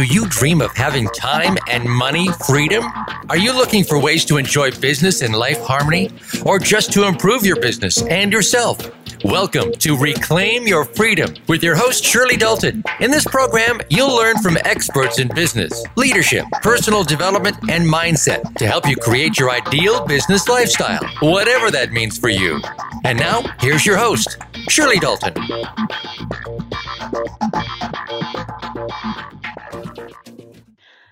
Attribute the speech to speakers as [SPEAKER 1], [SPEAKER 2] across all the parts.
[SPEAKER 1] Do you dream of having time and money freedom? Are you looking for ways to enjoy business and life harmony? Or just to improve your business and yourself? Welcome to Reclaim Your Freedom with your host, Shirley Dalton. In this program, you'll learn from experts in business, leadership, personal development, and mindset to help you create your ideal business lifestyle, whatever that means for you. And now, here's your host, Shirley Dalton.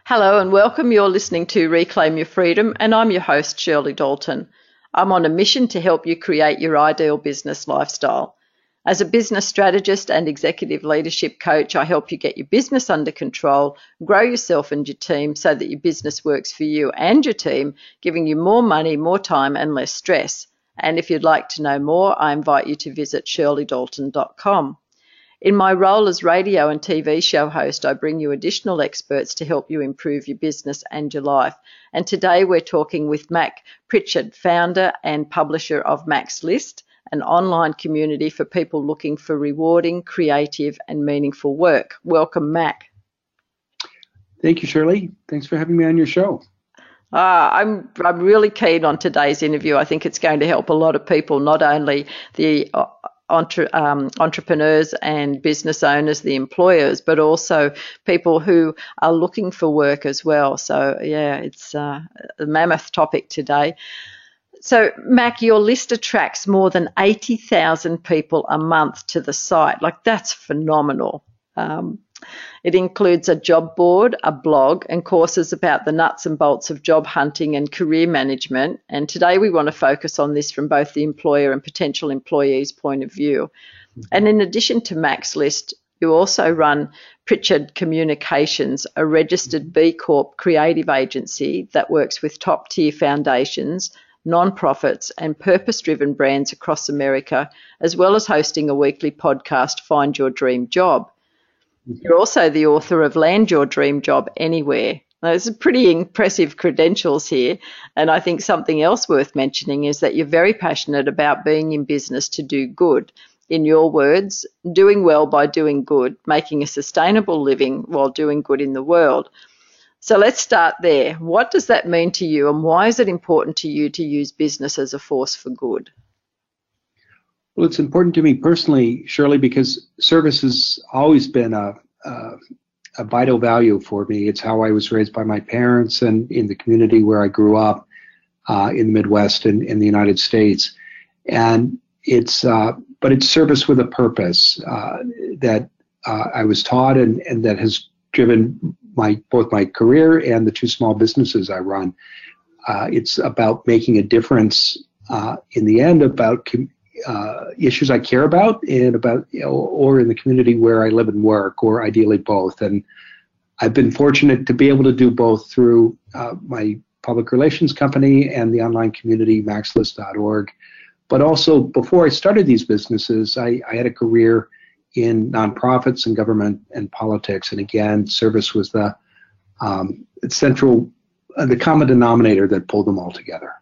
[SPEAKER 2] Hello and welcome. You're listening to Reclaim Your Freedom, and I'm your host, Shirley Dalton. I'm on a mission to help you create your ideal business lifestyle. As a business strategist and executive leadership coach, I help you get your business under control, grow yourself and your team so that your business works for you and your team, giving you more money, more time, and less stress. And if you'd like to know more, I invite you to visit shirleydalton.com. In my role as radio and TV show host, I bring you additional experts to help you improve your business and your life. And today we're talking with Mac Pritchard, founder and publisher of Mac's List, an online community for people looking for rewarding, creative, and meaningful work. Welcome, Mac.
[SPEAKER 3] Thank you, Shirley. Thanks for having me on your show.
[SPEAKER 2] Uh, I'm I'm really keen on today's interview. I think it's going to help a lot of people, not only the uh, entre, um, entrepreneurs and business owners, the employers, but also people who are looking for work as well. So, yeah, it's uh, a mammoth topic today. So, Mac, your list attracts more than 80,000 people a month to the site. Like, that's phenomenal. Um, it includes a job board, a blog, and courses about the nuts and bolts of job hunting and career management. And today we want to focus on this from both the employer and potential employee's point of view. And in addition to Mac's List, you also run Pritchard Communications, a registered B Corp creative agency that works with top tier foundations, non-profits, and purpose driven brands across America, as well as hosting a weekly podcast, Find Your Dream Job. You're also the author of Land Your Dream Job Anywhere. Those are pretty impressive credentials here. And I think something else worth mentioning is that you're very passionate about being in business to do good. In your words, doing well by doing good, making a sustainable living while doing good in the world. So let's start there. What does that mean to you, and why is it important to you to use business as a force for good?
[SPEAKER 3] Well, it's important to me personally, Shirley, because service has always been a, a, a, vital value for me. It's how I was raised by my parents and in the community where I grew up uh, in the Midwest and in the United States. And it's, uh, but it's service with a purpose uh, that uh, I was taught and, and that has driven my both my career and the two small businesses I run. Uh, it's about making a difference uh, in the end about com- uh, issues I care about and about, you know, or in the community where I live and work, or ideally both. And I've been fortunate to be able to do both through uh, my public relations company and the online community, macslist.org. But also, before I started these businesses, I, I had a career in nonprofits and government and politics. And again, service was the um, central, uh, the common denominator that pulled them all together.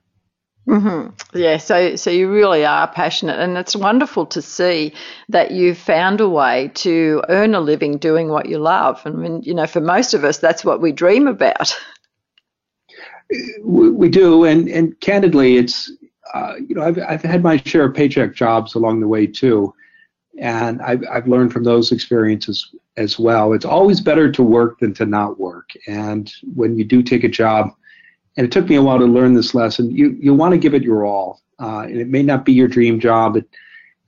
[SPEAKER 2] Mm-hmm. Yeah, so so you really are passionate, and it's wonderful to see that you've found a way to earn a living doing what you love. I mean, you know, for most of us, that's what we dream about.
[SPEAKER 3] We, we do, and and candidly, it's uh, you know, I've I've had my share of paycheck jobs along the way too, and I've I've learned from those experiences as well. It's always better to work than to not work, and when you do take a job and it took me a while to learn this lesson. You you want to give it your all, uh, and it may not be your dream job. It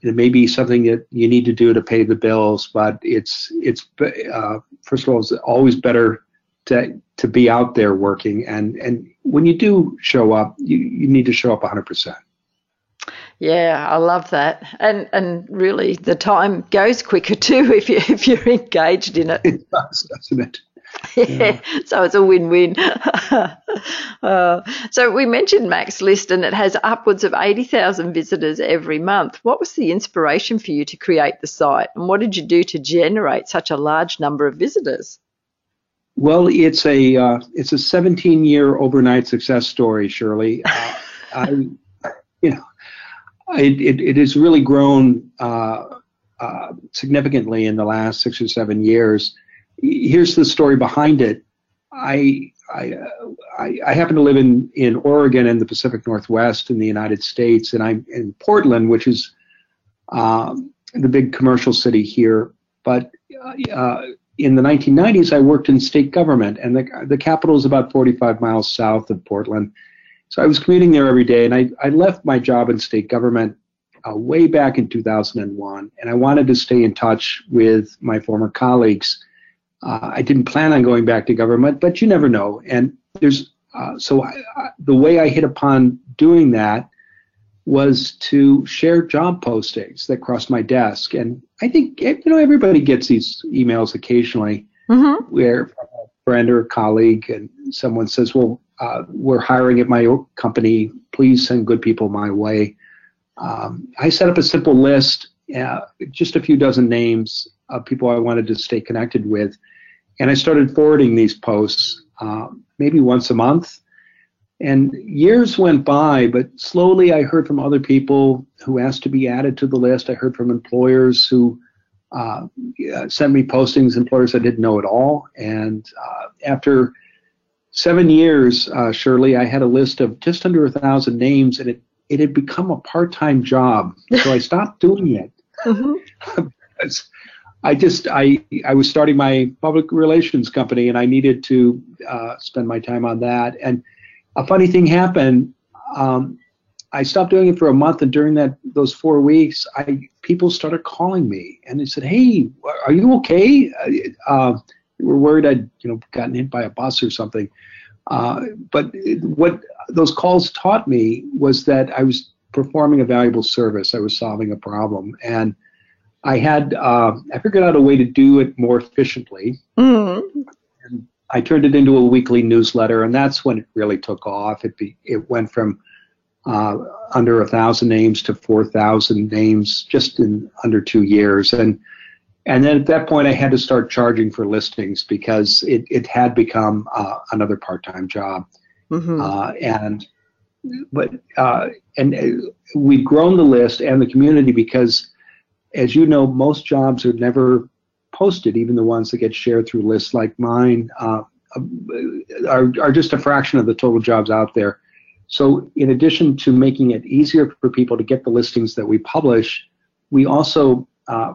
[SPEAKER 3] it may be something that you need to do to pay the bills, but it's it's uh, first of all, it's always better to to be out there working. And and when you do show up, you you need to show up 100 percent.
[SPEAKER 2] Yeah, I love that, and and really the time goes quicker too if you if you're engaged in it.
[SPEAKER 3] It does, doesn't it?
[SPEAKER 2] Yeah. so it's a win-win. uh, so we mentioned Mac's List, and it has upwards of 80,000 visitors every month. What was the inspiration for you to create the site, and what did you do to generate such a large number of visitors?
[SPEAKER 3] Well, it's a uh, it's a 17-year overnight success story, Shirley. Uh, I, you know, it, it, it has really grown uh, uh, significantly in the last six or seven years here's the story behind it. I I, I, I, happen to live in, in Oregon in the Pacific Northwest in the United States, and I'm in Portland, which is um, the big commercial city here. But uh, in the 1990s, I worked in state government, and the, the capital is about 45 miles south of Portland. So I was commuting there every day, and I, I left my job in state government uh, way back in 2001, and I wanted to stay in touch with my former colleagues uh, I didn't plan on going back to government, but you never know. And there's uh, so I, I, the way I hit upon doing that was to share job postings that crossed my desk. And I think you know everybody gets these emails occasionally mm-hmm. where a friend or a colleague and someone says, "Well, uh, we're hiring at my company. Please send good people my way." Um, I set up a simple list, uh, just a few dozen names of people I wanted to stay connected with. And I started forwarding these posts uh, maybe once a month. And years went by, but slowly I heard from other people who asked to be added to the list. I heard from employers who uh, sent me postings, employers I didn't know at all. And uh, after seven years, uh, Shirley, I had a list of just under a thousand names, and it, it had become a part time job. So I stopped doing it. Mm-hmm. I just I I was starting my public relations company and I needed to uh, spend my time on that. And a funny thing happened. Um, I stopped doing it for a month, and during that those four weeks, I people started calling me and they said, "Hey, are you okay? Uh, we're worried I'd you know gotten hit by a bus or something." Uh, but what those calls taught me was that I was performing a valuable service. I was solving a problem, and I had uh, I figured out a way to do it more efficiently. Mm-hmm. And I turned it into a weekly newsletter, and that's when it really took off. It be, it went from uh, under a thousand names to four thousand names just in under two years, and and then at that point I had to start charging for listings because it it had become uh, another part time job, mm-hmm. Uh, and but uh, and uh, we've grown the list and the community because as you know, most jobs are never posted, even the ones that get shared through lists like mine uh, are, are just a fraction of the total jobs out there. So, in addition to making it easier for people to get the listings that we publish, we also, uh,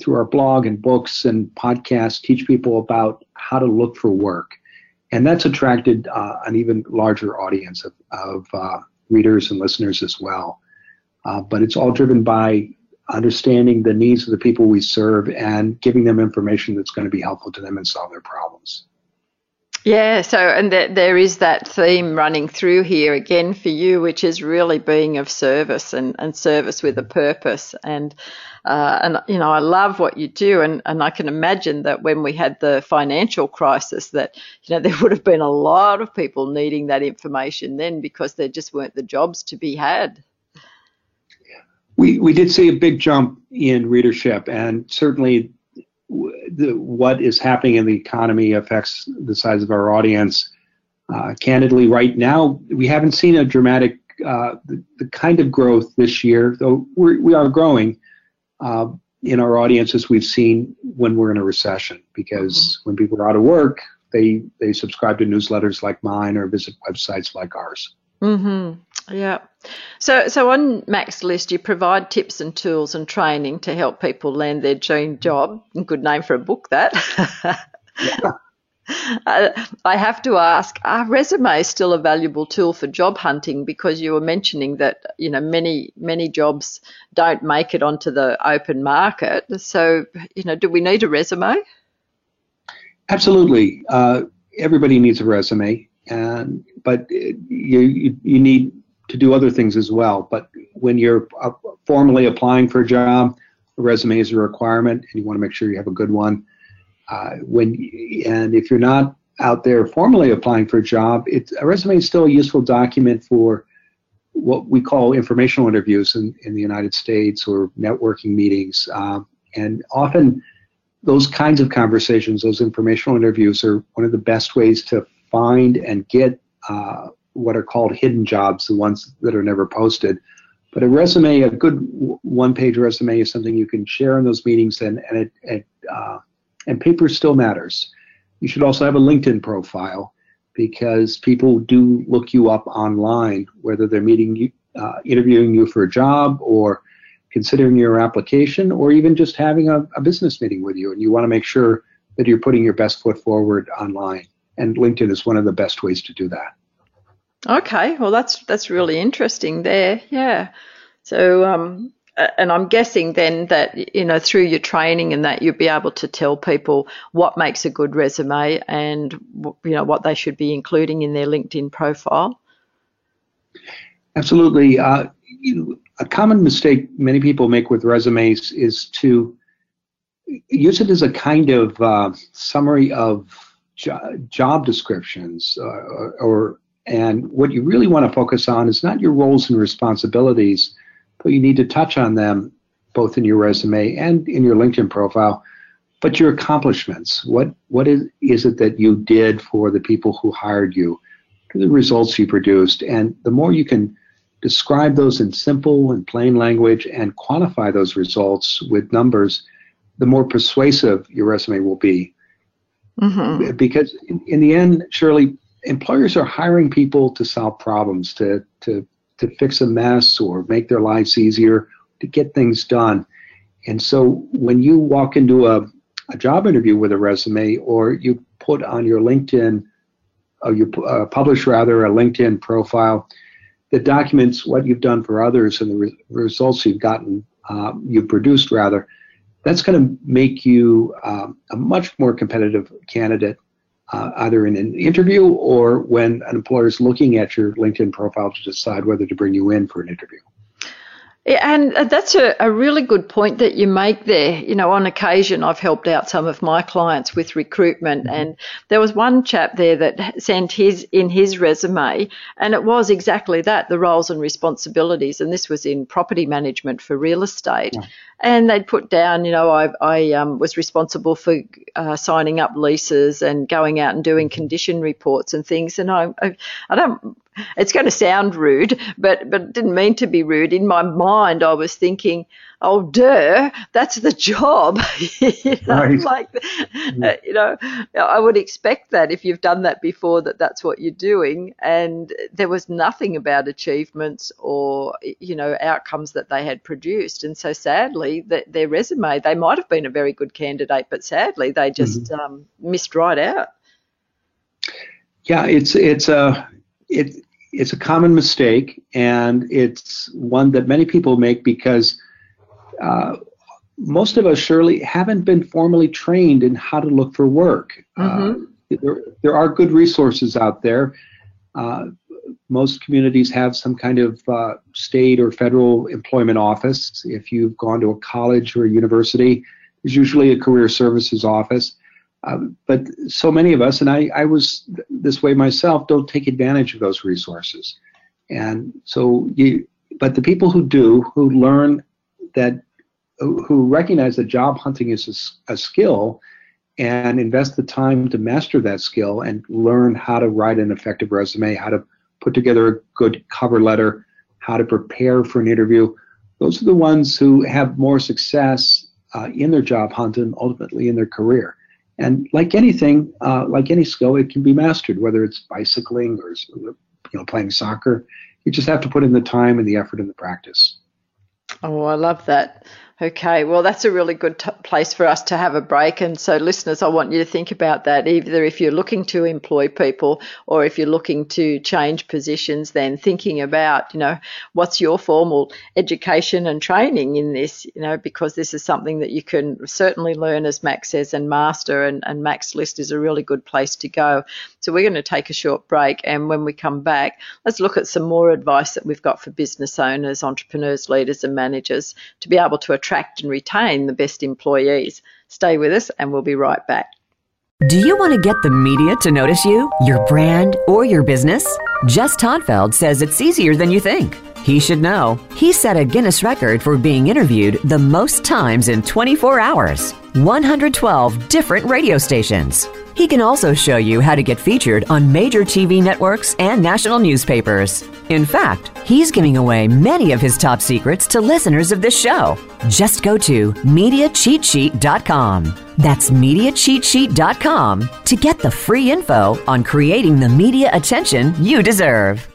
[SPEAKER 3] through our blog and books and podcasts, teach people about how to look for work. And that's attracted uh, an even larger audience of, of uh, readers and listeners as well. Uh, but it's all driven by understanding the needs of the people we serve and giving them information that's going to be helpful to them and solve their problems.
[SPEAKER 2] Yeah, so and there, there is that theme running through here again for you, which is really being of service and, and service with a purpose. And uh, and you know, I love what you do, and, and I can imagine that when we had the financial crisis, that you know there would have been a lot of people needing that information then because there just weren't the jobs to be had
[SPEAKER 3] we we did see a big jump in readership, and certainly the, what is happening in the economy affects the size of our audience. Uh, candidly, right now we haven't seen a dramatic uh, the, the, kind of growth this year, though we're, we are growing uh, in our audience as we've seen when we're in a recession. Because mm-hmm. when people are out of work, they they subscribe to newsletters like mine or visit websites like ours.
[SPEAKER 2] Mm-hmm. Yeah. So, so on Mac's list, you provide tips and tools and training to help people land their dream job. Good name for a book, that. yeah. Uh, I have to ask: Are resumes still a valuable tool for job hunting? Because you were mentioning that you know many many jobs don't make it onto the open market. So you know, do we need a resume?
[SPEAKER 3] Absolutely. Uh, everybody needs a resume, and but you, you you need to do other things as well. But when you're formally applying for a job, a resume is a requirement, and you want to make sure you have a good one. Uh, when and if you're not out there formally applying for a job, it, a resume is still a useful document for what we call informational interviews in, in the United States or networking meetings. Uh, and often those kinds of conversations, those informational interviews, are one of the best ways to find and get uh, what are called hidden jobs, the ones that are never posted. But a resume, a good one-page resume, is something you can share in those meetings, and, and it, it uh, and paper still matters. You should also have a LinkedIn profile because people do look you up online, whether they're meeting you, uh, interviewing you for a job or considering your application or even just having a, a business meeting with you. And you want to make sure that you're putting your best foot forward online. And LinkedIn is one of the best ways to do that.
[SPEAKER 2] Okay, well that's that's really interesting there. Yeah. So um, and I'm guessing then that you know through your training and that you'll be able to tell people what makes a good resume and you know what they should be including in their LinkedIn profile.
[SPEAKER 3] Absolutely. Uh, you know, a common mistake many people make with resumes is to use it as a kind of uh, summary of jo- job descriptions uh, or and what you really want to focus on is not your roles and responsibilities but you need to touch on them both in your resume and in your LinkedIn profile. But your accomplishments, what what is, is it that you did for the people who hired you, the results you produced, and the more you can describe those in simple and plain language and quantify those results with numbers, the more persuasive your resume will be. Mm-hmm. Because in, in the end, Shirley, employers are hiring people to solve problems, to to to fix a mess or make their lives easier, to get things done. And so when you walk into a, a job interview with a resume or you put on your LinkedIn, or uh, you uh, publish rather a LinkedIn profile that documents what you've done for others and the re- results you've gotten, uh, you've produced rather, that's going to make you um, a much more competitive candidate uh, either in an interview or when an employer is looking at your LinkedIn profile to decide whether to bring you in for an interview.
[SPEAKER 2] And that's a, a, really good point that you make there. You know, on occasion, I've helped out some of my clients with recruitment, mm-hmm. and there was one chap there that sent his in his resume, and it was exactly that the roles and responsibilities. And this was in property management for real estate. Yeah and they'd put down, you know, I, I um, was responsible for uh, signing up leases and going out and doing condition reports and things. And I, I, I don't, it's going to sound rude, but but didn't mean to be rude. In my mind, I was thinking, oh, duh, that's the job. you know, right. like, uh, you know, I would expect that if you've done that before, that that's what you're doing. And there was nothing about achievements or you know outcomes that they had produced. And so sadly, that their resume, they might have been a very good candidate, but sadly, they just mm-hmm. um, missed right out.
[SPEAKER 3] Yeah, it's it's a it it's a common mistake, and it's one that many people make because uh, most of us surely haven't been formally trained in how to look for work. Mm-hmm. Uh, there, there are good resources out there. Uh, most communities have some kind of uh, state or federal employment office. If you've gone to a college or a university, there's usually a career services office. Um, but so many of us, and I, I was this way myself, don't take advantage of those resources. And so you, but the people who do, who learn that, who recognize that job hunting is a, a skill and invest the time to master that skill and learn how to write an effective resume, how to put together a good cover letter, how to prepare for an interview. Those are the ones who have more success uh, in their job hunt and ultimately in their career. And like anything, uh, like any skill, it can be mastered, whether it's bicycling or you know playing soccer. You just have to put in the time and the effort and the practice.
[SPEAKER 2] Oh, I love that. Okay, well, that's a really good t- place for us to have a break. And so, listeners, I want you to think about that. Either if you're looking to employ people or if you're looking to change positions, then thinking about, you know, what's your formal education and training in this, you know, because this is something that you can certainly learn, as Max says, and master. And, and Mac's List is a really good place to go. So, we're going to take a short break. And when we come back, let's look at some more advice that we've got for business owners, entrepreneurs, leaders, and managers to be able to attract and retain the best employees. Stay with us and we'll be right back.
[SPEAKER 4] Do you want to get the media to notice you, your brand, or your business? Jess Todtfeld says it's easier than you think. He should know. He set a Guinness record for being interviewed the most times in 24 hours 112 different radio stations. He can also show you how to get featured on major TV networks and national newspapers. In fact, he's giving away many of his top secrets to listeners of this show. Just go to MediaCheatSheet.com. That's MediaCheatSheet.com to get the free info on creating the media attention you deserve.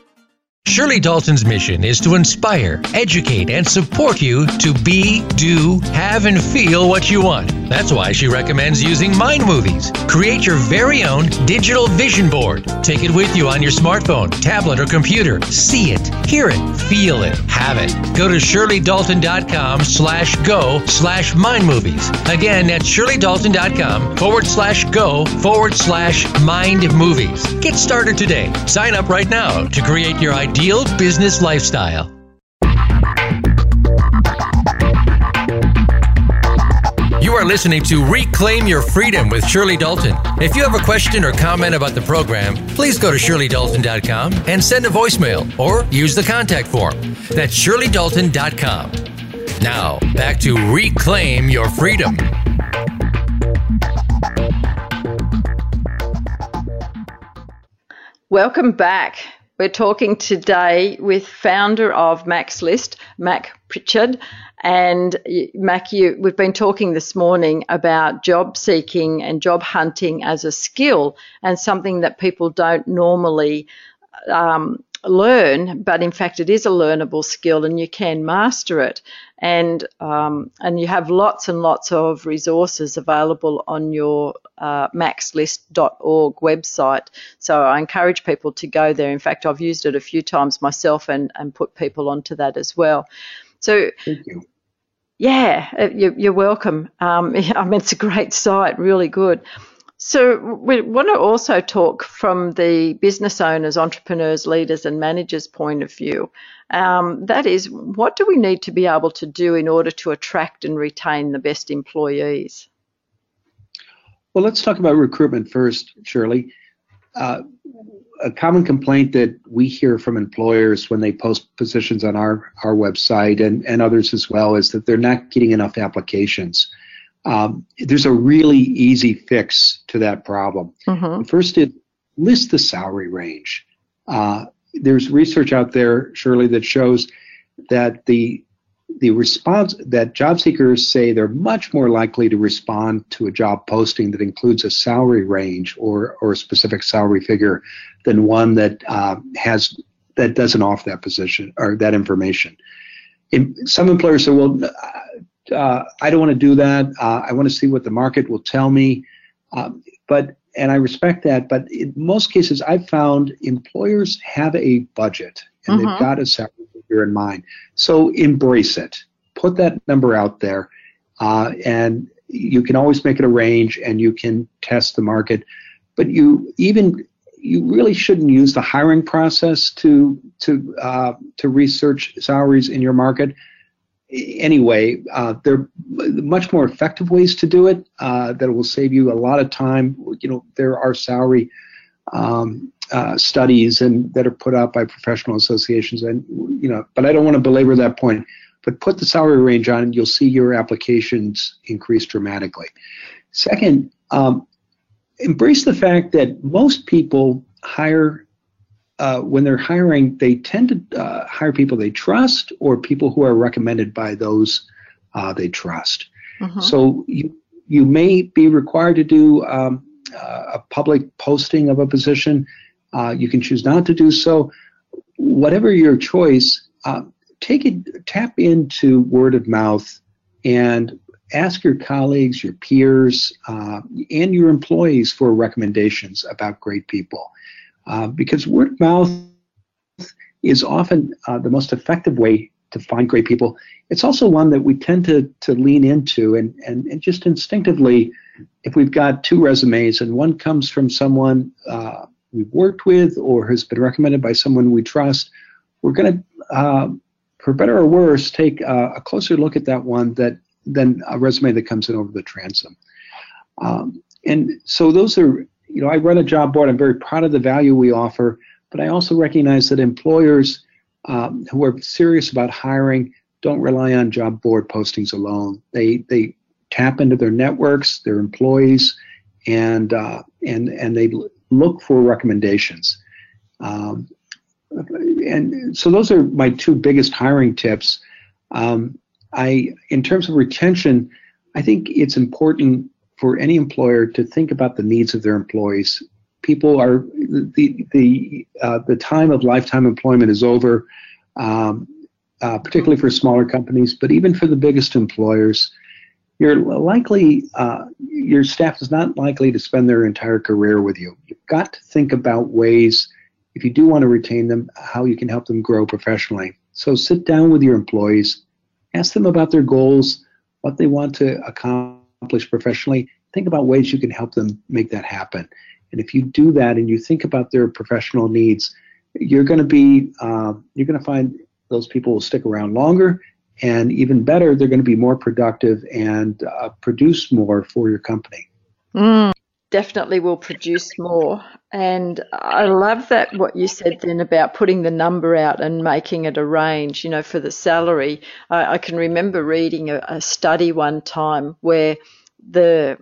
[SPEAKER 1] Shirley Dalton's mission is to inspire, educate, and support you to be, do, have, and feel what you want. That's why she recommends using Mind Movies. Create your very own digital vision board. Take it with you on your smartphone, tablet, or computer. See it, hear it, feel it, have it. Go to shirleydalton.com slash go slash mind movies. Again, that's shirleydalton.com forward slash go forward slash mind movies. Get started today. Sign up right now to create your ideal ideal business lifestyle. You are listening to Reclaim Your Freedom with Shirley Dalton. If you have a question or comment about the program, please go to shirleydalton.com and send a voicemail or use the contact form. That's shirleydalton.com. Now, back to Reclaim Your Freedom.
[SPEAKER 2] Welcome back. We're talking today with founder of Mac's List, Mac Pritchard. And Mac, you, we've been talking this morning about job seeking and job hunting as a skill and something that people don't normally um, learn, but in fact, it is a learnable skill and you can master it. And um, and you have lots and lots of resources available on your uh, macslist.org website. So I encourage people to go there. In fact, I've used it a few times myself and, and put people onto that as well. So, yeah, uh, you're, welcome. Um, I mean, it's a great site, really good. So we want to also talk from the business owners, entrepreneurs, leaders, and managers' point of view. Um, that is, what do we need to be able to do in order to attract and retain the best employees?
[SPEAKER 3] Well, let's talk about recruitment first, Shirley. Uh, a common complaint that we hear from employers when they post positions on our, our website and, and others as well is that they're not getting enough applications. Um, there's a really easy fix to that problem. Mm-hmm. First, is list the salary range. Uh, there's research out there, Shirley, that shows that the the response that job seekers say they're much more likely to respond to a job posting that includes a salary range or, or a specific salary figure than one that uh, has that doesn't offer that position or that information. In, some employers say, well, uh, I don't want to do that. Uh, I want to see what the market will tell me. Um, but and I respect that. But in most cases, I've found employers have a budget and mm-hmm. they've got a salary figure in mind. So embrace it. Put that number out there, uh, and you can always make it a range, and you can test the market. But you even you really shouldn't use the hiring process to to uh, to research salaries in your market. Anyway, uh, there are much more effective ways to do it uh, that will save you a lot of time. You know, there are salary um, uh, studies and that are put out by professional associations. And you know, but I don't want to belabor that point. But put the salary range on, and you'll see your applications increase dramatically. Second, um, embrace the fact that most people hire uh, when they're hiring, they tend to uh, hire people they trust or people who are recommended by those uh, they trust. Mm-hmm. So you you may be required to do um, uh, a public posting of a position. Uh, you can choose not to do so. Whatever your choice, uh, take it, tap into word of mouth, and ask your colleagues, your peers, uh, and your employees for recommendations about great people, uh, because word of mouth is often uh, the most effective way to find great people. It's also one that we tend to to lean into, and and, and just instinctively if we've got two resumes and one comes from someone uh, we've worked with or has been recommended by someone we trust, we're going to, uh, for better or worse, take uh, a closer look at that one that than a resume that comes in over the transom. Um, and so those are, you know, I run a job board. I'm very proud of the value we offer, but I also recognize that employers um, who are serious about hiring don't rely on job board postings alone. They they tap into their networks, their employees, and uh, and and they look for recommendations. Um, and so those are my two biggest hiring tips. Um, I, in terms of retention, I think it's important for any employer to think about the needs of their employees. People are the the uh, the time of lifetime employment is over, um, uh, particularly for smaller companies, but even for the biggest employers, you're likely uh, your staff is not likely to spend their entire career with you. You've got to think about ways, if you do want to retain them, how you can help them grow professionally. So sit down with your employees, ask them about their goals, what they want to accomplish professionally. Think about ways you can help them make that happen. And if you do that and you think about their professional needs, you're going to be uh, you're going to find those people will stick around longer and even better, they're going to be more productive and uh, produce more for your company.
[SPEAKER 2] Mm, definitely will produce more. And I love that what you said then about putting the number out and making it a range, you know, for the salary. I, I can remember reading a, a study one time where the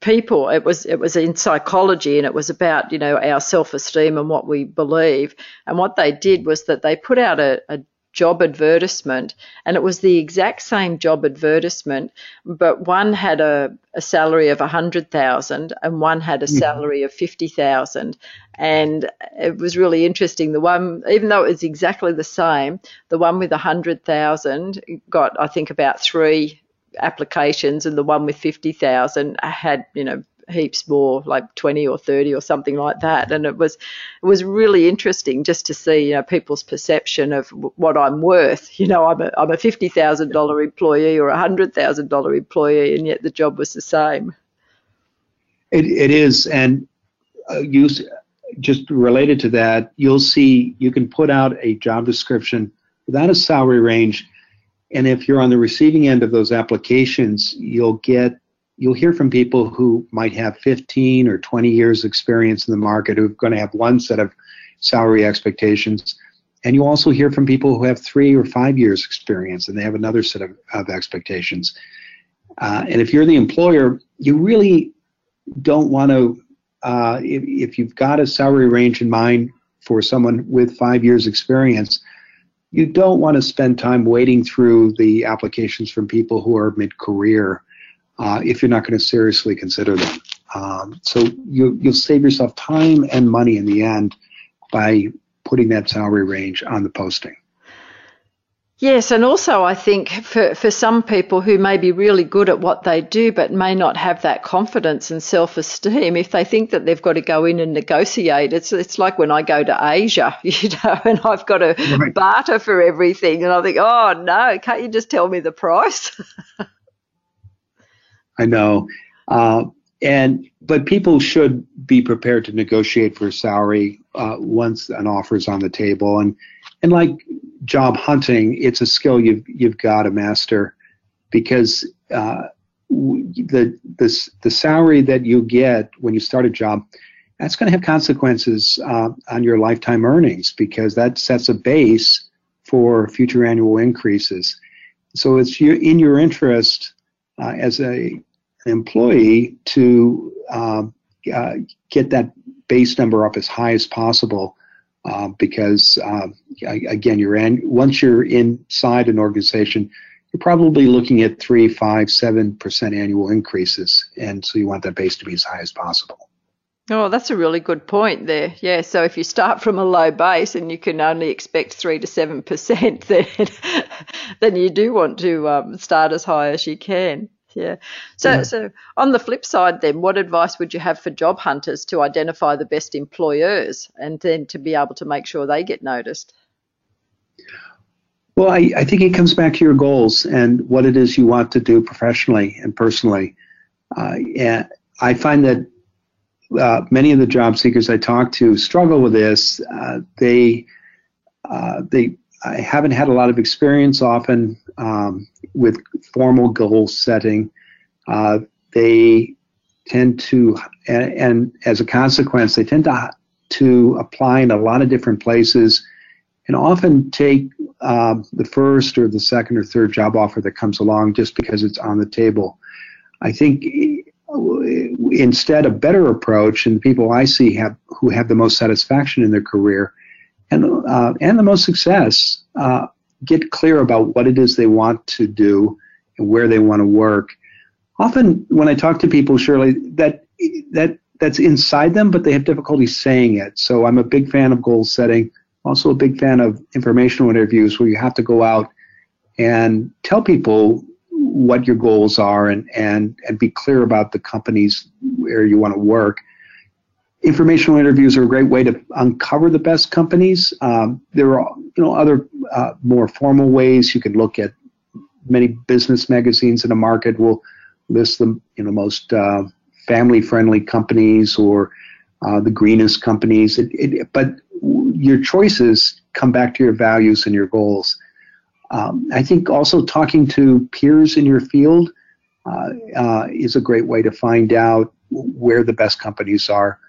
[SPEAKER 2] people it was it was in psychology and it was about you know our self-esteem and what we believe and what they did was that they put out a, a job advertisement and it was the exact same job advertisement but one had a, a salary of 100,000 and one had a mm-hmm. salary of 50,000 and it was really interesting the one even though it was exactly the same the one with 100,000 got I think about 3 applications and the one with 50,000 had you know heaps more, like 20 or 30 or something like that. And it was it was really interesting just to see you know people's perception of what I'm worth. You know, I'm a I'm a fifty thousand dollar employee or a hundred thousand dollar employee, and yet the job was the same.
[SPEAKER 3] It it is, and uh, you just related to that, you'll see you can put out a job description without a salary range. And if you're on the receiving end of those applications, you'll get you'll hear from people who might have 15 or 20 years experience in the market who are going to have one set of salary expectations. And you also hear from people who have three or five years experience and they have another set of, of expectations. Uh, and if you're the employer you really don't want to uh, if, if you've got a salary range in mind for someone with five years experience you don't want to spend time wading through the applications from people who are mid-career uh, if you're not going to seriously consider them. Um, so you, you'll save yourself time and money in the end by putting that salary range on the posting.
[SPEAKER 2] Yes, and also I think for, for some people who may be really good at what they do but may not have that confidence and self esteem, if they think that they've got to go in and negotiate, it's it's like when I go to Asia, you know, and I've got to right. barter for everything, and I think, oh no, can't you just tell me the price?
[SPEAKER 3] I know. Uh, and but people should be prepared to negotiate for a salary uh, once an offer is on the table. And and like job hunting, it's a skill you've you've got to master because uh, the the the salary that you get when you start a job that's going to have consequences uh, on your lifetime earnings because that sets a base for future annual increases. So it's in your interest uh, as a employee to uh, uh, get that base number up as high as possible uh, because um, again you're in, once you're inside an organization you're probably looking at three five seven percent annual increases. And so you want that base to be as high as possible
[SPEAKER 2] Oh, that's a really good point there. Yeah, so if you start from a low base and you can only expect three to seven percent, then then you do want to um, start as high as you can. Yeah. So, yeah. so on the flip side, then, what advice would you have for job hunters to identify the best employers and then to be able to make sure they get noticed?
[SPEAKER 3] Well, I, I think it comes back to your goals and what it is you want to do professionally and personally. Uh, and I find that uh, many of the job seekers I talk to struggle with this. Uh, they uh, they I haven't had a lot of experience often um, with formal goal setting. Uh, they tend to, and, and, as a consequence, they tend to to apply in a lot of different places, and often take um, the first or the second or third job offer that comes along just because it's on the table. I think instead a better approach, and the people I see have who have the most satisfaction in their career and uh, and the most success uh, get clear about what it is they want to do and where they want to work. Often, when I talk to people, Shirley, that that that's inside them, but they have difficulty saying it. So I'm a big fan of goal setting. Also a big fan of informational interviews where you have to go out and tell people what your goals are and, and, and be clear about the companies where you want to work. Informational interviews are a great way to uncover the best companies. Um, there are you know other uh, more formal ways you can look at many business magazines in the market will list the you know most uh, family-friendly companies or uh, the greenest companies. It, it, but your choices come back to your values and your goals. Um, I think also talking to peers in your field uh, uh, is a great way to find out where the best companies are.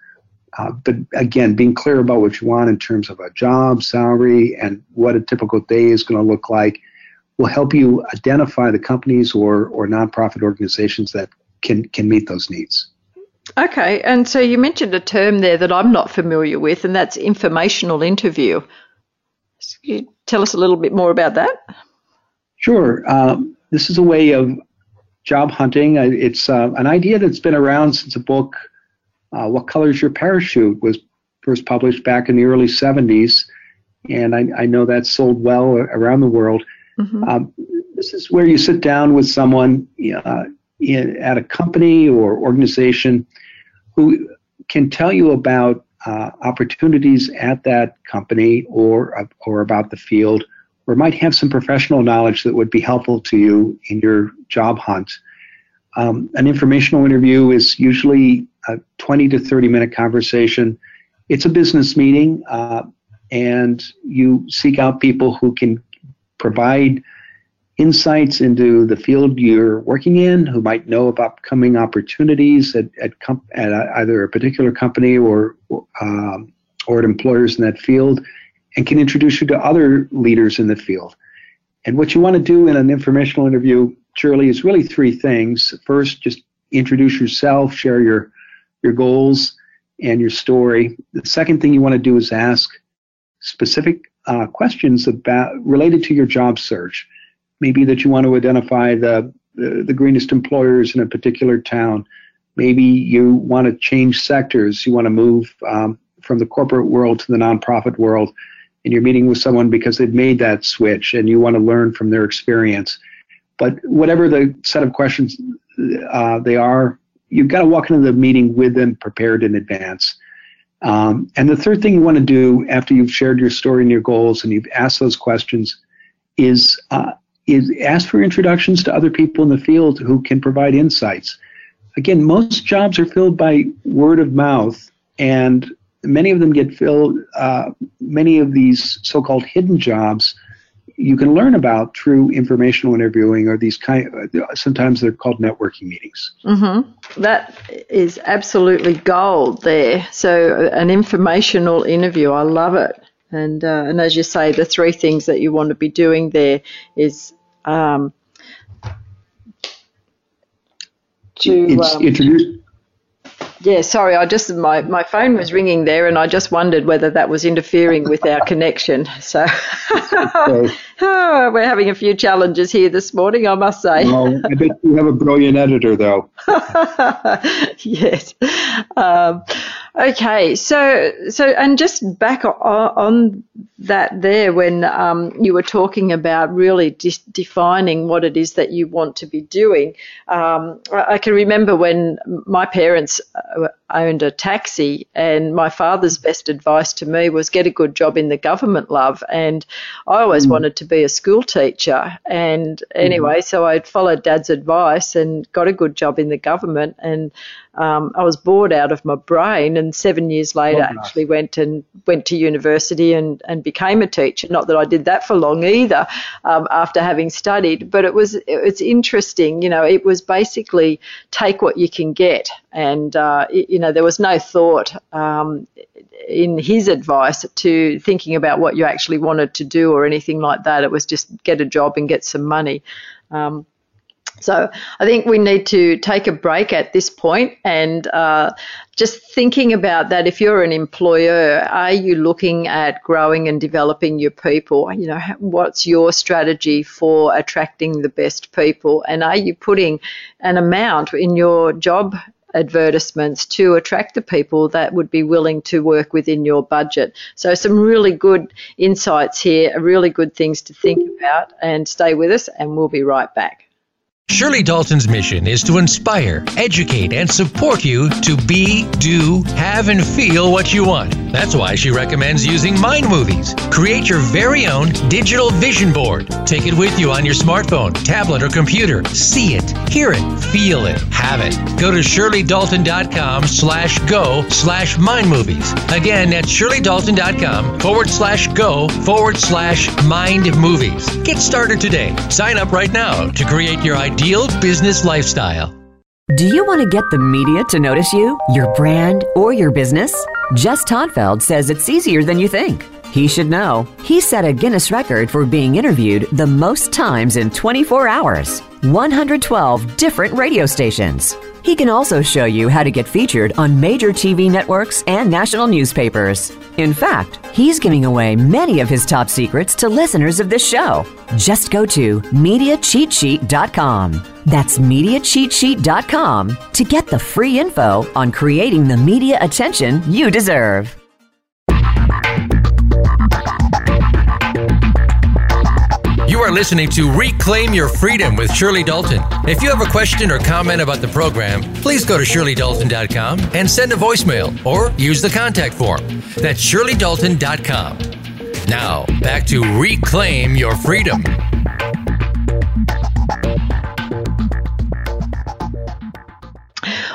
[SPEAKER 3] Uh, but again, being clear about what you want in terms of a job, salary, and what a typical day is going to look like will help you identify the companies or, or nonprofit organizations that can, can meet those needs.
[SPEAKER 2] Okay, and so you mentioned a term there that I'm not familiar with, and that's informational interview. Can you tell us a little bit more about that?
[SPEAKER 3] Sure. Um, this is a way of job hunting. It's uh, an idea that's been around since a book, uh, What Color is Your Parachute, was first published back in the early 70s, and I, I know that's sold well around the world. Mm-hmm. Um, this is where you sit down with someone uh, in, at a company or organization who can tell you about uh, opportunities at that company or or about the field, or might have some professional knowledge that would be helpful to you in your job hunt. Um, an informational interview is usually a 20 to 30 minute conversation. It's a business meeting, uh, and you seek out people who can provide insights into the field you're working in, who might know of upcoming opportunities at, at, comp- at either a particular company or, um, or at employers in that field, and can introduce you to other leaders in the field. And what you want to do in an informational interview, Shirley, is really three things. First, just introduce yourself, share your, your goals and your story. The second thing you want to do is ask specific uh, questions about related to your job search maybe that you want to identify the, the, the greenest employers in a particular town. Maybe you want to change sectors. You want to move um, from the corporate world to the nonprofit world, and you're meeting with someone because they've made that switch, and you want to learn from their experience. But whatever the set of questions uh, they are, you've got to walk into the meeting with them prepared in advance. Um, and the third thing you want to do after you've shared your story and your goals and you've asked those questions is uh, is ask for introductions to other people in the field who can provide insights. Again, most jobs are filled by word of mouth, and many of them get filled. Uh, many of these so-called hidden jobs you can learn about through informational interviewing or these kind. Sometimes they're called networking meetings.
[SPEAKER 2] Mm-hmm. That is absolutely gold there. So an informational interview, I love it. And, uh, and as you say, the three things that you want to be doing there is um,
[SPEAKER 3] to um, introduce.
[SPEAKER 2] Yeah, sorry, I just my, my phone was ringing there, and I just wondered whether that was interfering with our connection. So oh, we're having a few challenges here this morning, I must say.
[SPEAKER 3] Well, I bet you have a brilliant editor, though.
[SPEAKER 2] yes. Um, Okay, so so and just back on that there when um, you were talking about really de- defining what it is that you want to be doing. Um, I can remember when my parents uh, owned a taxi, and my father's best advice to me was get a good job in the government, love. And I always mm. wanted to be a school teacher. And anyway, mm. so I followed dad's advice and got a good job in the government. And um, I was bored out of my brain, and seven years later, actually went and went to university and, and became a teacher. Not that I did that for long either, um, after having studied, but it was it's interesting. You know, it was basically take what you can get, and uh, it, you know there was no thought. Um, in his advice to thinking about what you actually wanted to do or anything like that. It was just get a job and get some money. Um, so I think we need to take a break at this point and uh, just thinking about that. If you're an employer, are you looking at growing and developing your people? You know, what's your strategy for attracting the best people? And are you putting an amount in your job advertisements to attract the people that would be willing to work within your budget. So, some really good insights here, really good things to think about, and stay with us, and we'll be right back.
[SPEAKER 1] Shirley Dalton's mission is to inspire, educate, and support you to be, do, have, and feel what you want. That's why she recommends using Mind Movies. Create your very own digital vision board. Take it with you on your smartphone, tablet, or computer. See it, hear it, feel it, have it. Go to shirleydalton.com slash go slash mind movies. Again, that's shirleydalton.com forward slash go forward slash mind movies. Get started today. Sign up right now to create your ideal ideal business lifestyle.
[SPEAKER 4] Do you want to get the media to notice you, your brand, or your business? Jess Todtfeld says it's easier than you think. He should know. He set a Guinness record for being interviewed the most times in 24 hours 112 different radio stations. He can also show you how to get featured on major TV networks and national newspapers. In fact, he's giving away many of his top secrets to listeners of this show. Just go to MediaCheatSheet.com. That's MediaCheatSheet.com to get the free info on creating the media attention you deserve.
[SPEAKER 1] You are listening to Reclaim Your Freedom with Shirley Dalton. If you have a question or comment about the program, please go to ShirleyDalton.com and send a voicemail or use the contact form. That's ShirleyDalton.com. Now, back to Reclaim Your Freedom.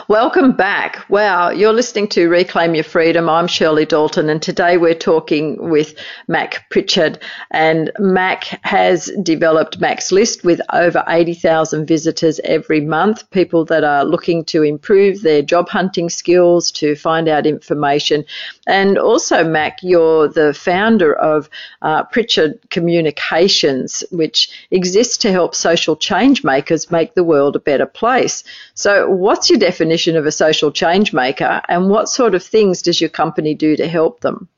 [SPEAKER 2] Welcome back. Wow, you're listening to Reclaim Your Freedom. I'm Shirley Dalton, and today we're talking with Mac Pritchard. And Mac has developed Mac's List with over 80,000 visitors every month, people that are looking to improve their job hunting skills, to find out information. And also, Mac, you're the founder of uh, Pritchard Communications, which exists to help social change makers make the world a better place. So, what's your definition? Definition of a social change maker and what sort of things does your company do to help them?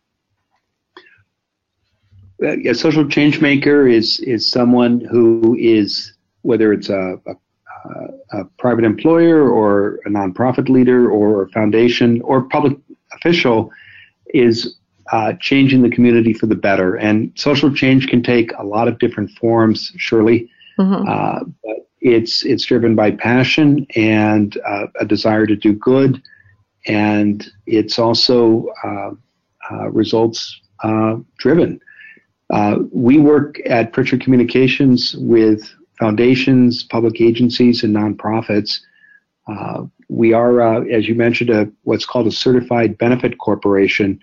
[SPEAKER 3] A social change maker is is someone who is whether it's a, a, a private employer or a nonprofit leader or a foundation or public official is uh, changing the community for the better. And social change can take a lot of different forms, Shirley. Mm-hmm. Uh, but it's it's driven by passion and uh, a desire to do good, and it's also uh, uh, results uh, driven. We work at Pritchard Communications with foundations, public agencies, and nonprofits. We are, as you mentioned, a, what's called a certified benefit corporation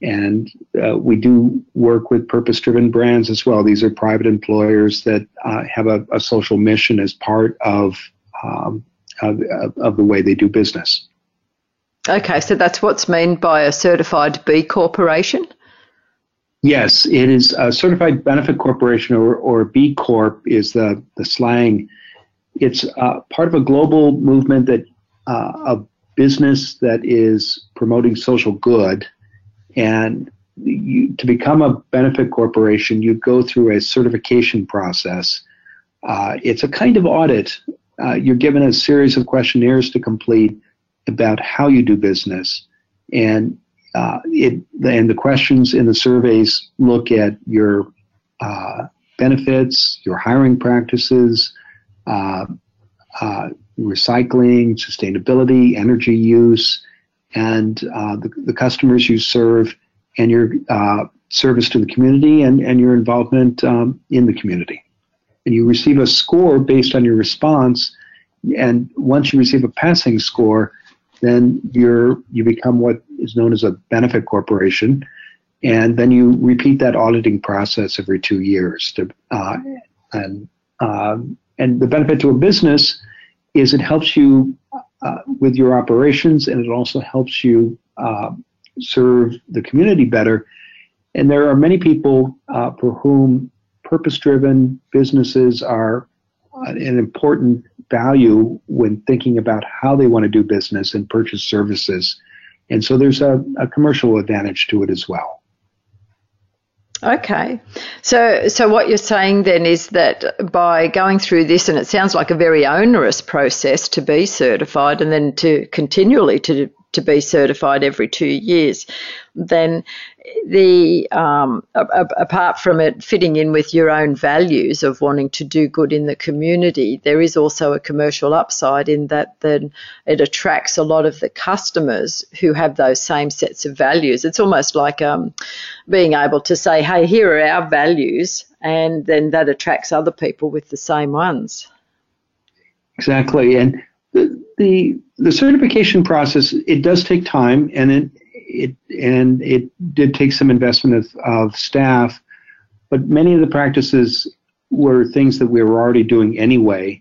[SPEAKER 3] and uh, we do work with purpose driven brands as well. These are private employers that uh, have a, a, social mission as part of, um, of, of, the way they do business.
[SPEAKER 2] Okay, so that's what's meant by a certified B corporation?
[SPEAKER 3] Yes, it is a certified benefit corporation or, or B Corp is the, the slang. It's uh, part of a global movement that uh, a business that is promoting social good and you, to become a benefit corporation, you go through a certification process. Uh, it's a kind of audit. Uh, you're given a series of questionnaires to complete about how you do business, and uh, it and the questions in the surveys look at your uh, benefits, your hiring practices, uh, uh, recycling, sustainability, energy use, and uh, the, the customers you serve and your uh, service to the community and, and your involvement um, in the community. And you receive a score based on your response. And once you receive a passing score, then you're you become what is known as a benefit corporation, and then you repeat that auditing process every two years. To, uh, and uh, and the benefit to a business is it helps you uh, with your operations, and it also helps you uh, serve the community better. And there are many people uh, for whom purpose driven businesses are an important value when thinking about how they want to do business and purchase services. And so there's a, a commercial advantage to it as well.
[SPEAKER 2] Okay. So so what you're saying then is that by going through this and it sounds like a very onerous process to be certified and then to continually to to be certified every 2 years then the um, a, apart from it fitting in with your own values of wanting to do good in the community, there is also a commercial upside in that then it attracts a lot of the customers who have those same sets of values. It's almost like um, being able to say, "Hey, here are our values," and then that attracts other people with the same ones.
[SPEAKER 3] Exactly, and the the, the certification process it does take time, and it it and it did take some investment of, of staff, but many of the practices were things that we were already doing anyway.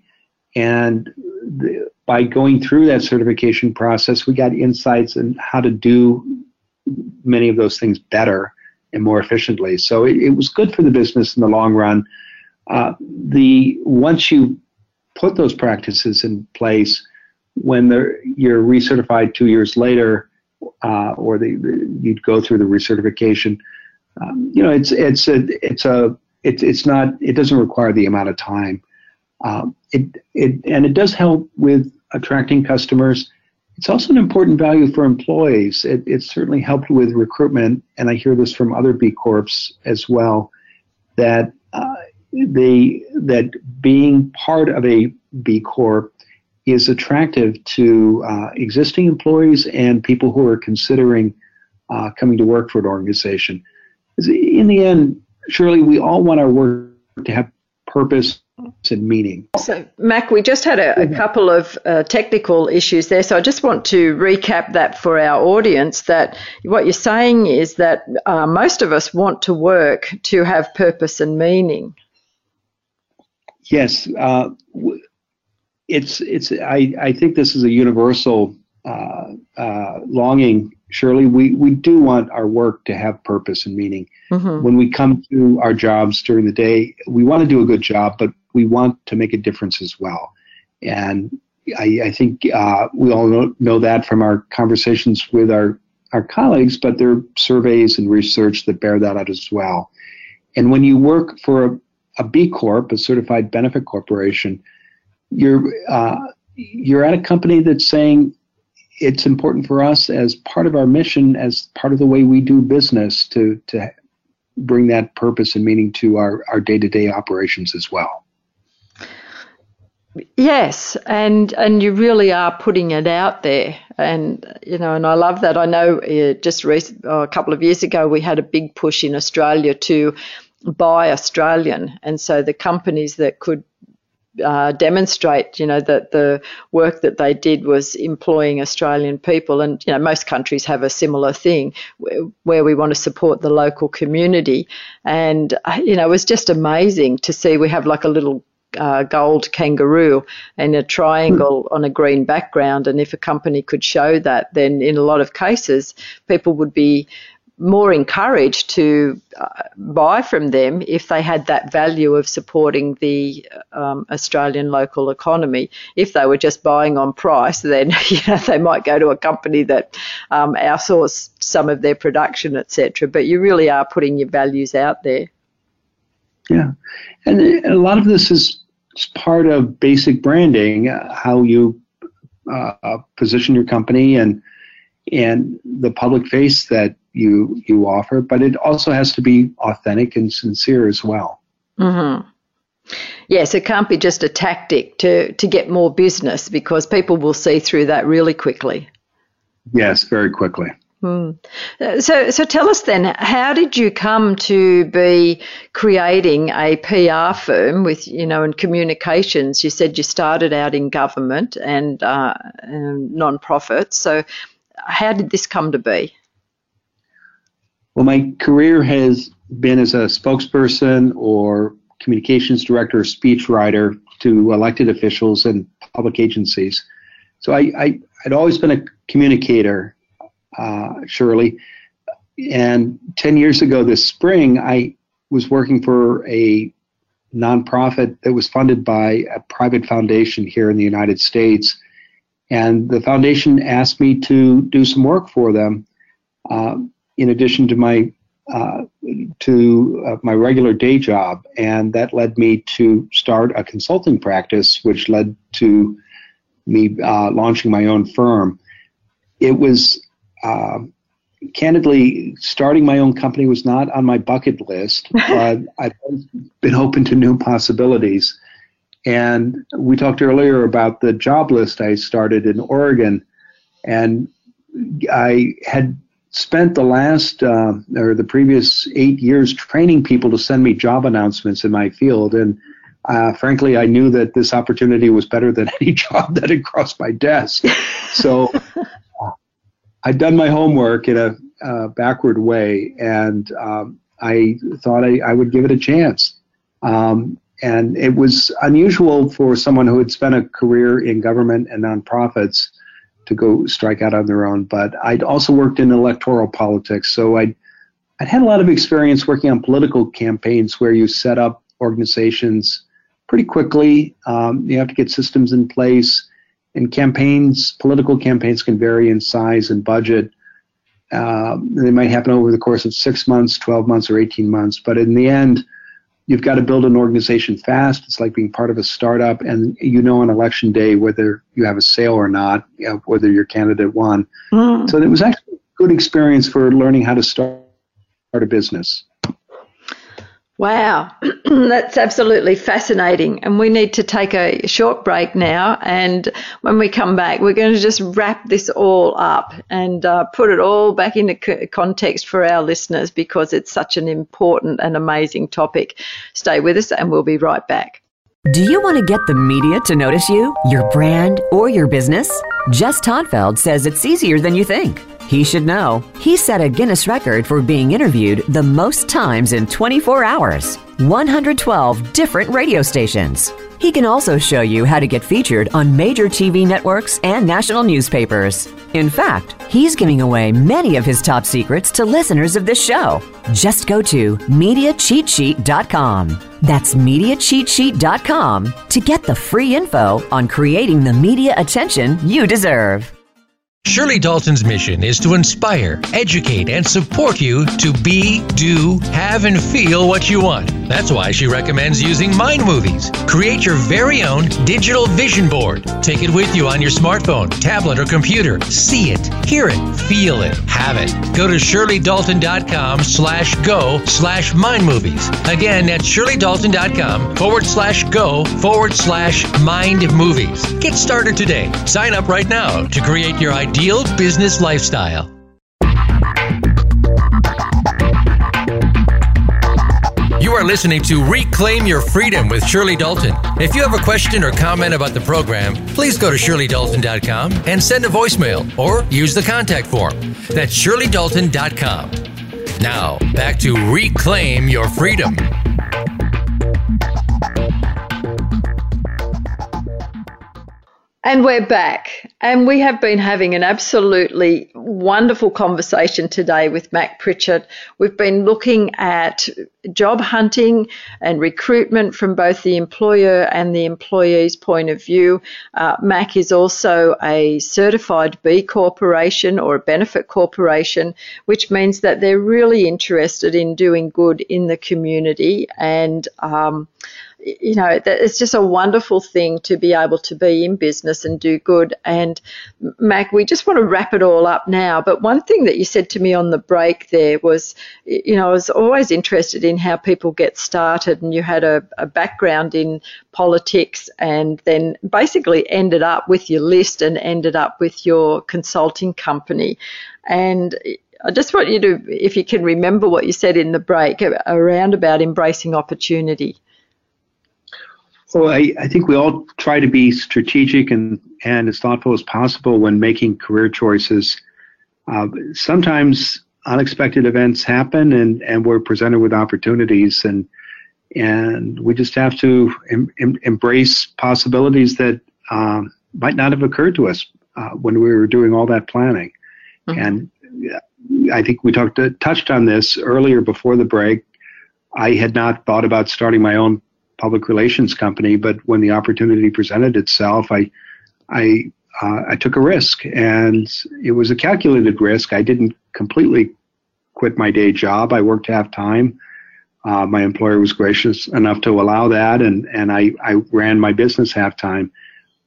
[SPEAKER 3] And the, by going through that certification process, we got insights on how to do many of those things better and more efficiently. So it, it was good for the business in the long run. Uh, the once you put those practices in place, when you're recertified two years later, uh, or the, the, you'd go through the recertification. Um, you know, it's it's a it's a it's it's not it doesn't require the amount of time. Um, it it and it does help with attracting customers. It's also an important value for employees. It, it certainly helped with recruitment, and I hear this from other B Corps as well, that uh, that being part of a B Corp is attractive to uh, existing employees and people who are considering uh, coming to work for an organization. In the end, surely we all want our work to have purpose and meaning.
[SPEAKER 2] So, Mac, we just had a, a couple of uh, technical issues there. So, I just want to recap that for our audience that what you're saying is that uh, most of us want to work to have purpose and meaning.
[SPEAKER 3] Yes. Uh, it's it's I, I think this is a universal uh, uh, longing. Surely we, we do want our work to have purpose and meaning. Mm-hmm. When we come to our jobs during the day, we want to do a good job, but we want to make a difference as well. And I, I think uh, we all know, know that from our conversations with our, our colleagues, but there are surveys and research that bear that out as well. And when you work for a, a B Corp, a certified benefit corporation, you're uh, you're at a company that's saying it's important for us as part of our mission, as part of the way we do business, to to bring that purpose and meaning to our our day to day operations as well.
[SPEAKER 2] Yes, and and you really are putting it out there, and you know, and I love that. I know uh, just recent, oh, a couple of years ago we had a big push in Australia to buy Australian, and so the companies that could uh, demonstrate, you know, that the work that they did was employing Australian people. And, you know, most countries have a similar thing where we want to support the local community. And, uh, you know, it was just amazing to see we have like a little uh, gold kangaroo and a triangle on a green background. And if a company could show that, then in a lot of cases, people would be more encouraged to uh, buy from them if they had that value of supporting the um, Australian local economy. If they were just buying on price, then you know, they might go to a company that um, outsource some of their production, etc. But you really are putting your values out there.
[SPEAKER 3] Yeah, and a lot of this is part of basic branding, uh, how you uh, position your company and and the public face that you you offer, but it also has to be authentic and sincere as well.
[SPEAKER 2] Mm-hmm. Yes, it can't be just a tactic to to get more business because people will see through that really quickly.
[SPEAKER 3] Yes, very quickly.
[SPEAKER 2] Hmm. So, so tell us then, how did you come to be creating a PR firm with, you know, in communications? You said you started out in government and, uh, and non-profits. So, how did this come to be?
[SPEAKER 3] Well, my career has been as a spokesperson or communications director or speechwriter to elected officials and public agencies. So I, I, would always been a communicator. uh, Shirley. And 10 years ago this spring, I was working for a nonprofit that was funded by a private foundation here in the United States. And the foundation asked me to do some work for them uh, in addition to my uh, to uh, my regular day job, and that led me to start a consulting practice, which led to me uh, launching my own firm. It was uh, candidly starting my own company was not on my bucket list, but I've been open to new possibilities. And we talked earlier about the job list I started in Oregon, and I had spent the last uh, or the previous eight years training people to send me job announcements in my field. And uh, frankly, I knew that this opportunity was better than any job that had crossed my desk. So uh, I'd done my homework in a backward way, and um, I thought I, I, would give it a chance. Um, and it was unusual for someone who had spent a career in government and nonprofits to go strike out on their own. But I'd also worked in electoral politics, so I'd I'd had a lot of experience working on political campaigns where you set up organizations pretty quickly. Um, you have to get systems in place, and campaigns, political campaigns, can vary in size and budget. Uh, they might happen over the course of six months, 12 months, or 18 months. But in the end, you've got to build an organization fast. It's like being part of a startup, and you know on election day whether you have a sale or not, you know, whether your candidate won. Mm. So it was actually a good experience for learning how to start a business.
[SPEAKER 2] Wow, that's absolutely fascinating. And we need to take a short break now. And when we come back, we're going to just wrap this all up and uh, put it all back into context for our listeners because it's such an important and amazing topic. Stay with us and we'll be right back.
[SPEAKER 4] Do you want to get the media to notice you, your brand, or your business? Jess Todtfeld says it's easier than you think. He should know. He set a Guinness record for being interviewed the most times in 24 hours 112 different radio stations. He can also show you how to get featured on major TV networks and national newspapers. In fact, he's giving away many of his top secrets to listeners of this show. Just go to MediaCheatSheet.com. That's MediaCheatSheet.com to get the free info on creating the media attention you deserve.
[SPEAKER 1] Shirley Dalton's mission is to inspire, educate, and support you to be, do, have, and feel what you want. That's why she recommends using Mind Movies. Create your very own digital vision board. Take it with you on your smartphone, tablet, or computer. See it, hear it, feel it, have it. Go to shirleydalton.com slash go slash mind movies. Again, that's shirleydalton.com forward slash go forward slash mind movies. Get started today. Sign up right now to create your ideal ideal business lifestyle. You are listening to Reclaim Your Freedom with Shirley Dalton. If you have a question or comment about the program, please go to shirleydalton.com and send a voicemail or use the contact form. That's shirleydalton.com. Now, back to Reclaim Your Freedom.
[SPEAKER 2] And we're back. And we have been having an absolutely wonderful conversation today with Mac Pritchard. We've been looking at job hunting and recruitment from both the employer and the employee's point of view. Uh, Mac is also a certified B corporation or a benefit corporation, which means that they're really interested in doing good in the community and um, you know, it's just a wonderful thing to be able to be in business and do good. And Mac, we just want to wrap it all up now. But one thing that you said to me on the break there was, you know, I was always interested in how people get started, and you had a, a background in politics and then basically ended up with your list and ended up with your consulting company. And I just want you to, if you can remember what you said in the break around about embracing opportunity.
[SPEAKER 3] Well, I, I think we all try to be strategic and, and as thoughtful as possible when making career choices. Uh, sometimes unexpected events happen and, and we're presented with opportunities and and we just have to em, em, embrace possibilities that um, might not have occurred to us uh, when we were doing all that planning. Mm-hmm. And I think we talked touched on this earlier before the break. I had not thought about starting my own public relations company, but when the opportunity presented itself, I I uh, I took a risk, and it was a calculated risk. I didn't completely quit my day job. I worked half time. Uh, my employer was gracious enough to allow that, and and I I ran my business half time.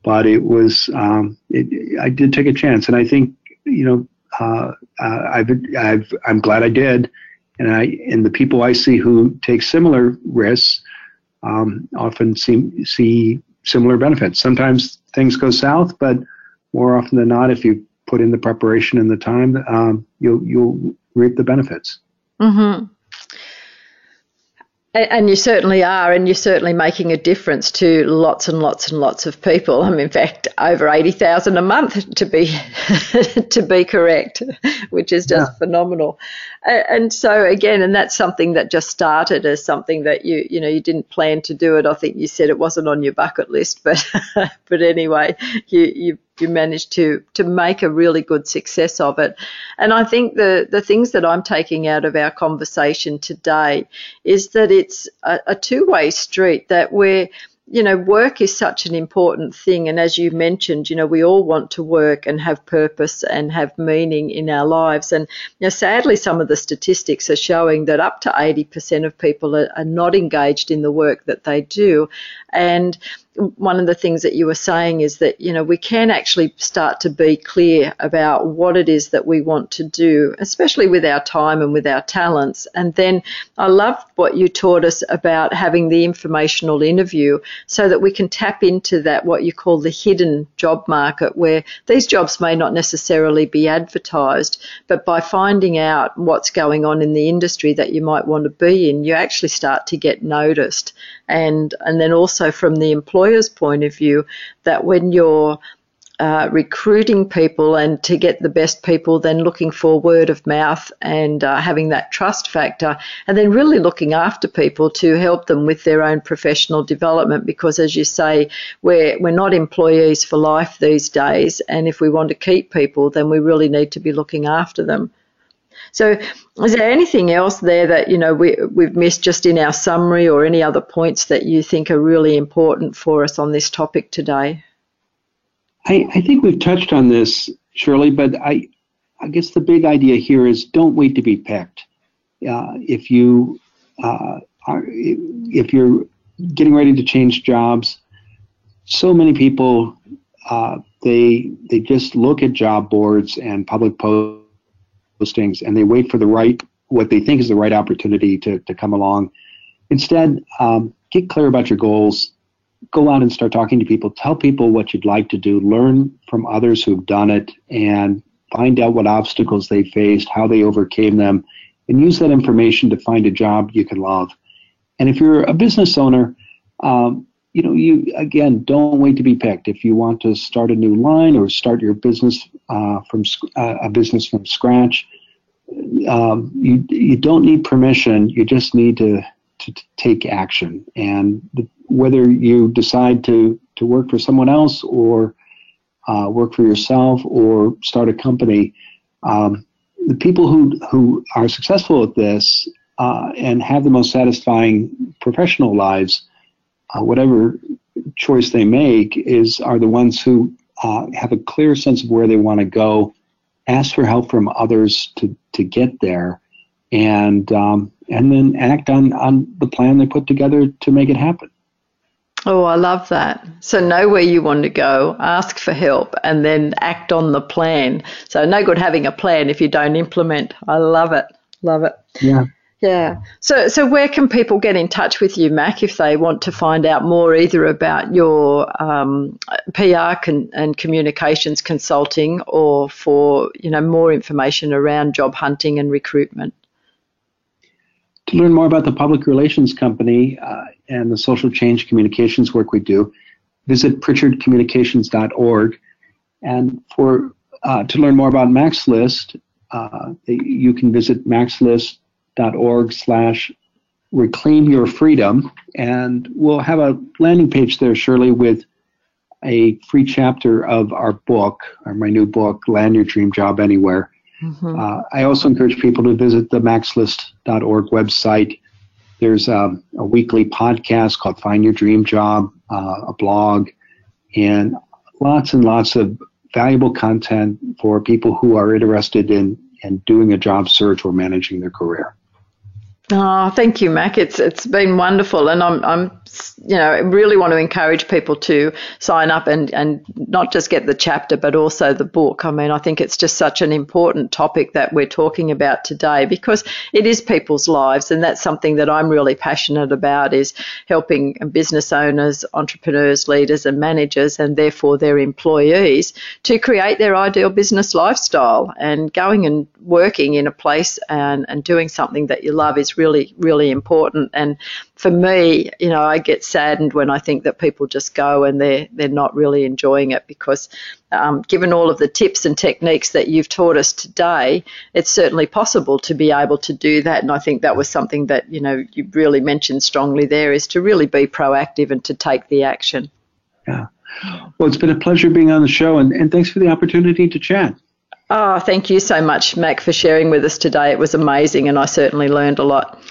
[SPEAKER 3] But it was um, it, I did take a chance, and I think you know uh, uh, I've I've I'm glad I did, and I and the people I see who take similar risks um, often see see similar benefits. Sometimes things go south, but more often than not, if you put in the preparation and the time, um, you'll you'll reap the benefits.
[SPEAKER 2] Mm-hmm. And you certainly are, and you're certainly making a difference to lots and lots and lots of people. I'm in fact, over eighty thousand a month to be to be correct, which is just yeah. phenomenal. And so again, and that's something that just started as something that you you know you didn't plan to do it. I think you said it wasn't on your bucket list, but but anyway, you you you managed to to make a really good success of it. And I think the the things that I'm taking out of our conversation today is that it's a, a two way street that we're you know, work is such an important thing. And as you mentioned, you know, we all want to work and have purpose and have meaning in our lives. And, you know, sadly, some of the statistics are showing that up to 80% of people are, are not engaged in the work that they do. And one of the things that you were saying is that you know we can actually start to be clear about what it is that we want to do especially with our time and with our talents. And then i love what you taught us about having the informational interview so that we can tap into that what you call the hidden job market where these jobs may not necessarily be advertised but by finding out what's going on in the industry that you might want to be in you actually start to get noticed. And and then also from the employer's point of view that when you're uh, recruiting people and to get the best people, then looking for word of mouth and uh, having that trust factor, and then really looking after people to help them with their own professional development. Because as you say, we're we're not employees for life these days, and if we want to keep people, then we really need to be looking after them. So, is there anything else there that you know we we've missed just in our summary, or any other points that you think are really important for us on this topic today?
[SPEAKER 3] I, I think we've touched on this, Shirley, but I I guess the big idea here is don't wait to be picked. Uh, if you uh, are, if you're getting ready to change jobs, so many people uh, they they just look at job boards and public posts postings and they wait for the right, what they think is the right opportunity to, to come along. Instead, um, get clear about your goals. Go out and start talking to people. Tell people what you'd like to do. Learn from others who've done it and find out what obstacles they faced, how they overcame them, and use that information to find a job you can love. And if you're a business owner, um, you know, you again don't wait to be picked. If you want to start a new line or start your business uh, from uh, a business from scratch, um, you you don't need permission. You just need to to, to take action. And the, whether you decide to to work for someone else or uh, work for yourself or start a company, um, the people who who are successful at this uh, and have the most satisfying professional lives uh, whatever choice they make, is are the ones who uh, have a clear sense of where they want to go, ask for help from others to to get there, and um, and then act on on the plan they put together to make it happen.
[SPEAKER 2] Oh, I love that. So know where you want to go, ask for help, and then act on the plan. So no good having a plan if you don't implement. I love it. Love it.
[SPEAKER 3] Yeah.
[SPEAKER 2] Yeah. So, so where can people get in touch with you, Mac, if they want to find out more either about your um, PR con- and communications consulting, or for you know more information around job hunting and recruitment?
[SPEAKER 3] To learn more about the public relations company uh, and the social change communications work we do, visit pritchardcommunications.org. And for uh, to learn more about Mac's List, uh, you can visit Mac's List org slash reclaim your freedom. And we'll have a landing page there, Shirley, with a free chapter of our book, or my new book, Land Your Dream Job Anywhere. Mm-hmm. Uh, I also encourage people to visit the macslist.org website. There's um, a weekly podcast called Find Your Dream Job, uh, a blog, and lots and lots of valuable content for people who are interested in, in doing a job search or managing their career.
[SPEAKER 2] Oh, thank you, Mac. It's it's been wonderful, and I'm I'm you know really want to encourage people to sign up and and not just get the chapter, but also the book. I mean, I think it's just such an important topic that we're talking about today because it is people's lives, and that's something that I'm really passionate about is helping business owners, entrepreneurs, leaders, and managers, and therefore their employees to create their ideal business lifestyle and going and working in a place and and doing something that you love is really, really important. And for me, you know, I get saddened when I think that people just go and they're they're not really enjoying it because, um, given all of the tips and techniques that you've taught us today, it's certainly possible to be able to do that. And I think that was something that you know you really mentioned strongly there is to really be proactive and to take the action.
[SPEAKER 3] Yeah. Well, it's been a pleasure being on the show, and, and thanks for the opportunity to chat.
[SPEAKER 2] Oh, thank you so much, Mac, for sharing with us today. It was amazing, and I certainly learned a lot.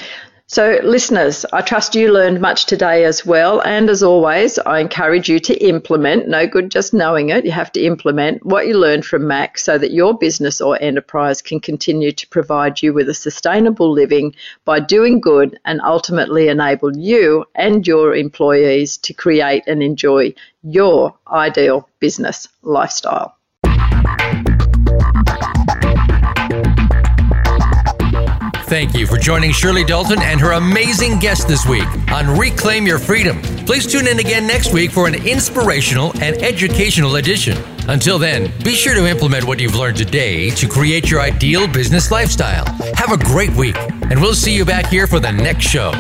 [SPEAKER 2] So, listeners, I trust you learned much today as well. And as always, I encourage you to implement, no good just knowing it, you have to implement what you learned from Mac so that your business or enterprise can continue to provide you with a sustainable living by doing good and ultimately enable you and your employees to create and enjoy your ideal business lifestyle.
[SPEAKER 1] Thank you for joining Shirley Dalton and her amazing guest this week on Reclaim Your Freedom. Please tune in again next week for an inspirational and educational edition. Until then, be sure to implement what you've learned today to create your ideal business lifestyle. Have a great week, and we'll see you back here for the next show.